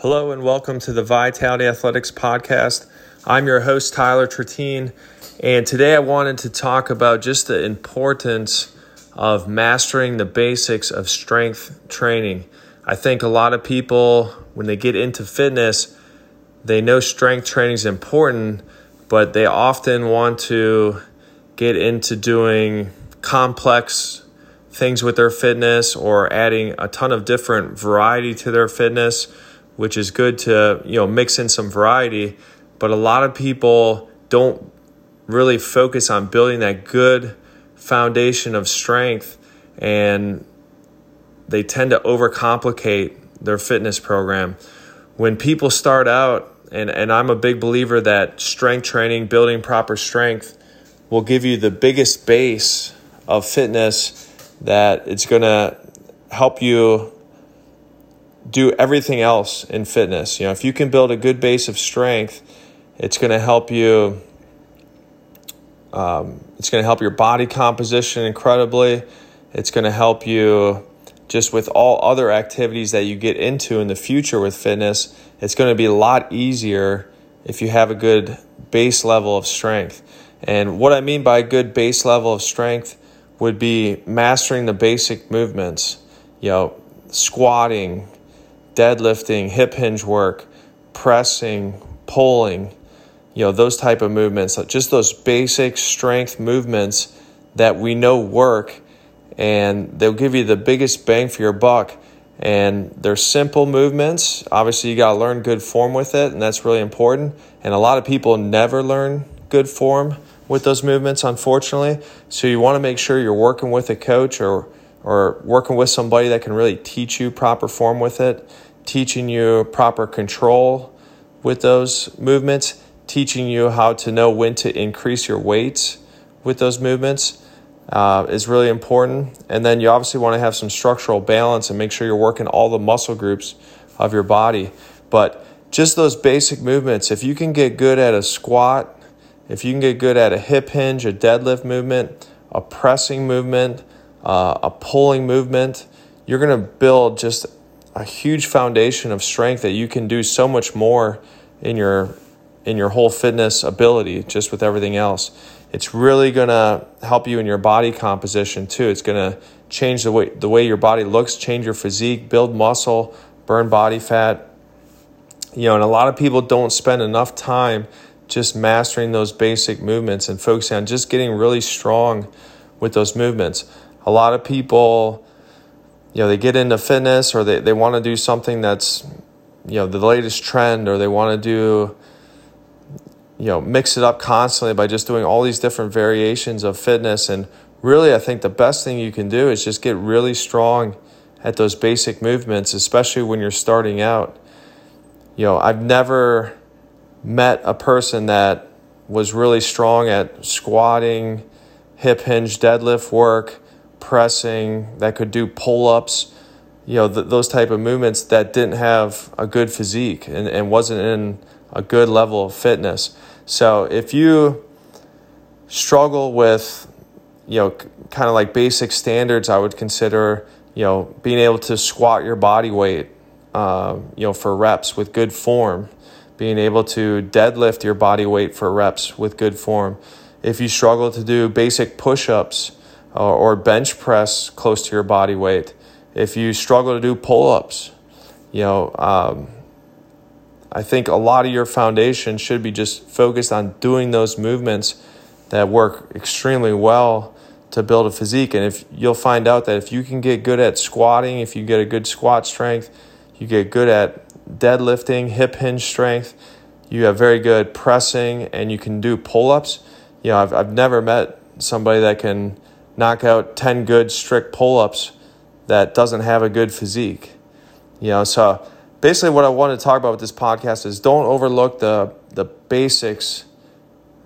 Hello and welcome to the Vitality Athletics Podcast. I'm your host, Tyler Tratine, and today I wanted to talk about just the importance of mastering the basics of strength training. I think a lot of people, when they get into fitness, they know strength training is important, but they often want to get into doing complex things with their fitness or adding a ton of different variety to their fitness which is good to you know mix in some variety. But a lot of people don't really focus on building that good foundation of strength, and they tend to overcomplicate their fitness program. When people start out, and, and I'm a big believer that strength training, building proper strength, will give you the biggest base of fitness that it's going to help you do everything else in fitness. You know, if you can build a good base of strength, it's going to help you. Um, it's going to help your body composition incredibly. It's going to help you just with all other activities that you get into in the future with fitness. It's going to be a lot easier if you have a good base level of strength. And what I mean by a good base level of strength would be mastering the basic movements, you know, squatting, deadlifting, hip hinge work, pressing, pulling, you know, those type of movements, just those basic strength movements that we know work and they'll give you the biggest bang for your buck. And they're simple movements. Obviously, you got to learn good form with it, and that's really important. And a lot of people never learn good form with those movements, unfortunately. So you want to make sure you're working with a coach or or working with somebody that can really teach you proper form with it teaching you proper control with those movements, teaching you how to know when to increase your weights with those movements uh, is really important. And then you obviously want to have some structural balance and make sure you're working all the muscle groups of your body. But just those basic movements, if you can get good at a squat, if you can get good at a hip hinge, a deadlift movement, a pressing movement, uh, a pulling movement, you're going to build just a huge foundation of strength that you can do so much more in your in your whole fitness ability just with everything else. It's really going to help you in your body composition too. It's going to change the way the way your body looks, change your physique, build muscle, burn body fat. You know, and a lot of people don't spend enough time just mastering those basic movements and focusing on just getting really strong with those movements. A lot of people you know they get into fitness or they, they want to do something that's you know the latest trend or they want to do you know mix it up constantly by just doing all these different variations of fitness. And really i think the best thing you can do is just get really strong at those basic movements especially when you're starting out. You know i've never met a person that was really strong at squatting hip hinge deadlift work pressing, that could do pull ups, you know, th- those type of movements that didn't have a good physique and, and wasn't in a good level of fitness. So if you struggle with, you know, kind of like basic standards, I would consider, you know, being able to squat your body weight, uh, you know, for reps with good form, being able to deadlift your body weight for reps with good form. If you struggle to do basic push ups, or, bench press close to your body weight. If you struggle to do pull ups, you know, um, I think a lot of your foundation should be just focused on doing those movements that work extremely well to build a physique. And if you'll find out that if you can get good at squatting, if you get a good squat strength, you get good at deadlifting, hip hinge strength, you have very good pressing, and you can do pull ups. You know, I've, I've never met somebody that can knock out 10 good strict pull ups that doesn't have a good physique. You know, so basically what I want to talk about with this podcast is don't overlook the the basics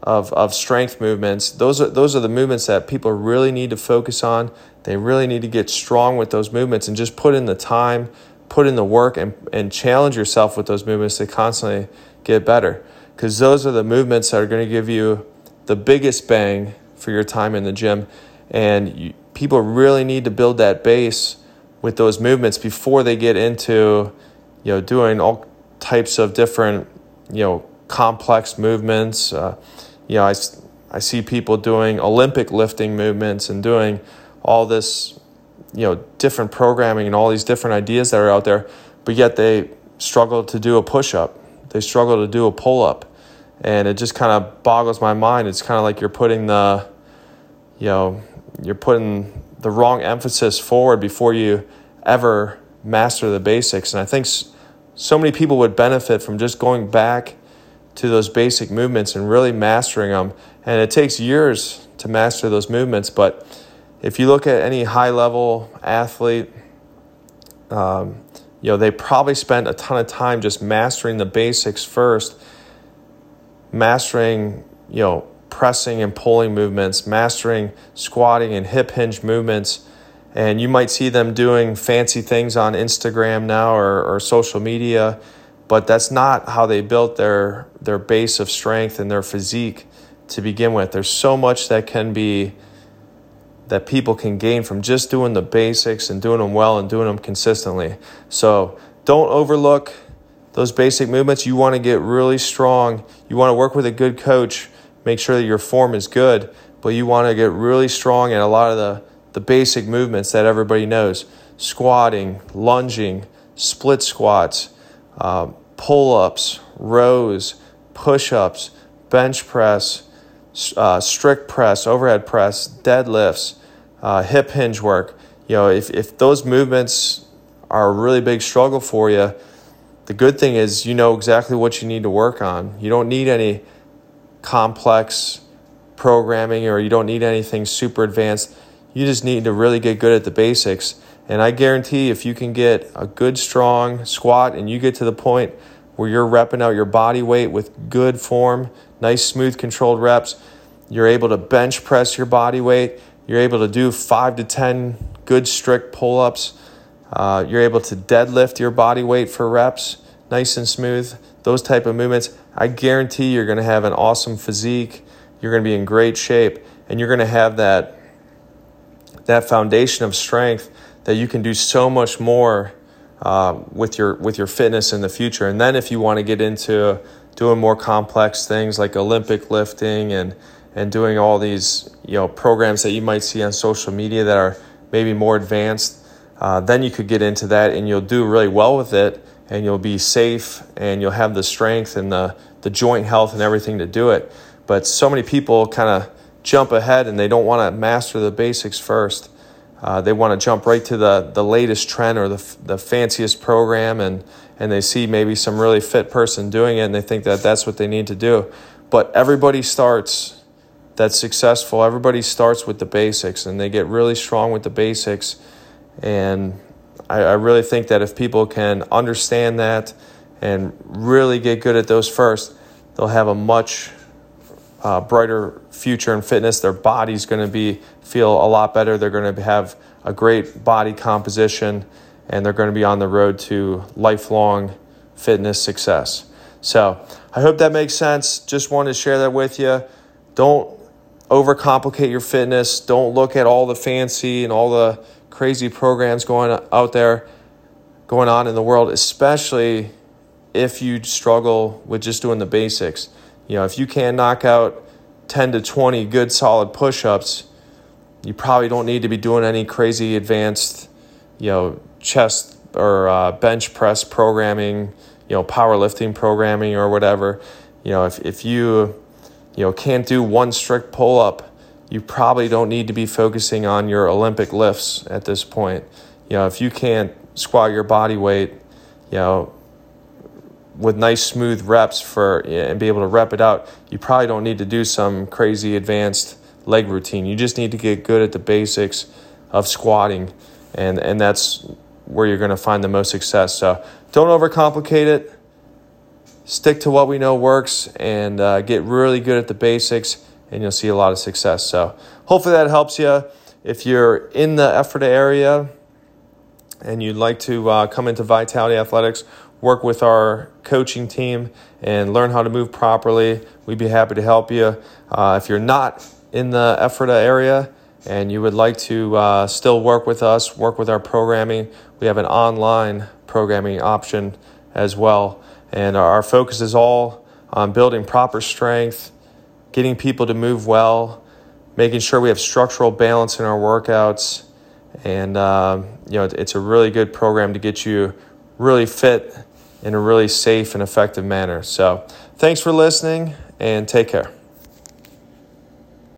of of strength movements. Those are those are the movements that people really need to focus on. They really need to get strong with those movements and just put in the time, put in the work and and challenge yourself with those movements to constantly get better. Cuz those are the movements that are going to give you the biggest bang for your time in the gym and you, people really need to build that base with those movements before they get into, you know, doing all types of different, you know, complex movements. Uh, you know, I, I see people doing Olympic lifting movements and doing all this, you know, different programming and all these different ideas that are out there, but yet they struggle to do a push up. They struggle to do a pull up. And it just kind of boggles my mind. It's kind of like you're putting the, you know, you're putting the wrong emphasis forward before you ever master the basics. And I think so many people would benefit from just going back to those basic movements and really mastering them. And it takes years to master those movements. But if you look at any high level athlete, um, you know, they probably spent a ton of time just mastering the basics first, mastering, you know, pressing and pulling movements, mastering squatting and hip hinge movements and you might see them doing fancy things on Instagram now or, or social media, but that's not how they built their their base of strength and their physique to begin with. There's so much that can be that people can gain from just doing the basics and doing them well and doing them consistently. So don't overlook those basic movements. You want to get really strong. You want to work with a good coach. Make sure that your form is good, but you want to get really strong at a lot of the the basic movements that everybody knows squatting, lunging, split squats, uh, pull ups, rows, push ups, bench press, uh, strict press, overhead press, deadlifts, uh, hip hinge work. You know, if, if those movements are a really big struggle for you, the good thing is you know exactly what you need to work on. You don't need any complex programming or you don't need anything super advanced you just need to really get good at the basics. And I guarantee if you can get a good, strong squat and you get to the point where you're repping out your body weight with good form, nice, smooth, controlled reps, you're able to bench press your body weight, you're able to do five to 10 good, strict pull ups, uh, you're able to deadlift your body weight for reps, nice and smooth, those type of movements. I guarantee you're going to have an awesome physique, you're going to be in great shape, and you're going to have that that foundation of strength that you can do so much more uh, with your with your fitness in the future. And then if you want to get into doing more complex things like Olympic lifting and and doing all these you know programs that you might see on social media that are maybe more advanced, uh, then you could get into that and you'll do really well with it and you'll be safe and you'll have the strength and the the joint health and everything to do it. But so many people kind of jump ahead and they don't want to master the basics first. Uh, they want to jump right to the, the latest trend or the, the fanciest program and, and they see maybe some really fit person doing it and they think that that's what they need to do. But everybody starts that's successful, everybody starts with the basics and they get really strong with the basics. And I, I really think that if people can understand that and really get good at those first, they'll have a much uh, brighter future in fitness. Their body's going to be feel a lot better. They're going to have a great body composition, and they're going to be on the road to lifelong fitness success. So I hope that makes sense. Just wanted to share that with you. Don't overcomplicate your fitness. Don't look at all the fancy and all the crazy programs going out there, going on in the world, especially if you struggle with just doing the basics. You know, if you can't knock out 10 to 20 good solid push-ups, you probably don't need to be doing any crazy advanced, you know, chest or uh, bench press programming, you know, powerlifting programming or whatever. You know, if, if you, you know, can't do one strict pull-up, you probably don't need to be focusing on your Olympic lifts at this point. You know, if you can't squat your body weight, you know, with nice smooth reps for and be able to rep it out, you probably don't need to do some crazy advanced leg routine. You just need to get good at the basics of squatting, and and that's where you're going to find the most success. So don't overcomplicate it. Stick to what we know works, and uh, get really good at the basics, and you'll see a lot of success. So hopefully that helps you. If you're in the Ephrata area and you'd like to uh, come into Vitality Athletics work with our coaching team and learn how to move properly, we'd be happy to help you. Uh, if you're not in the Ephrata area and you would like to uh, still work with us, work with our programming, we have an online programming option as well. And our focus is all on building proper strength, getting people to move well, making sure we have structural balance in our workouts. And, uh, you know, it's a really good program to get you really fit in a really safe and effective manner. So, thanks for listening and take care.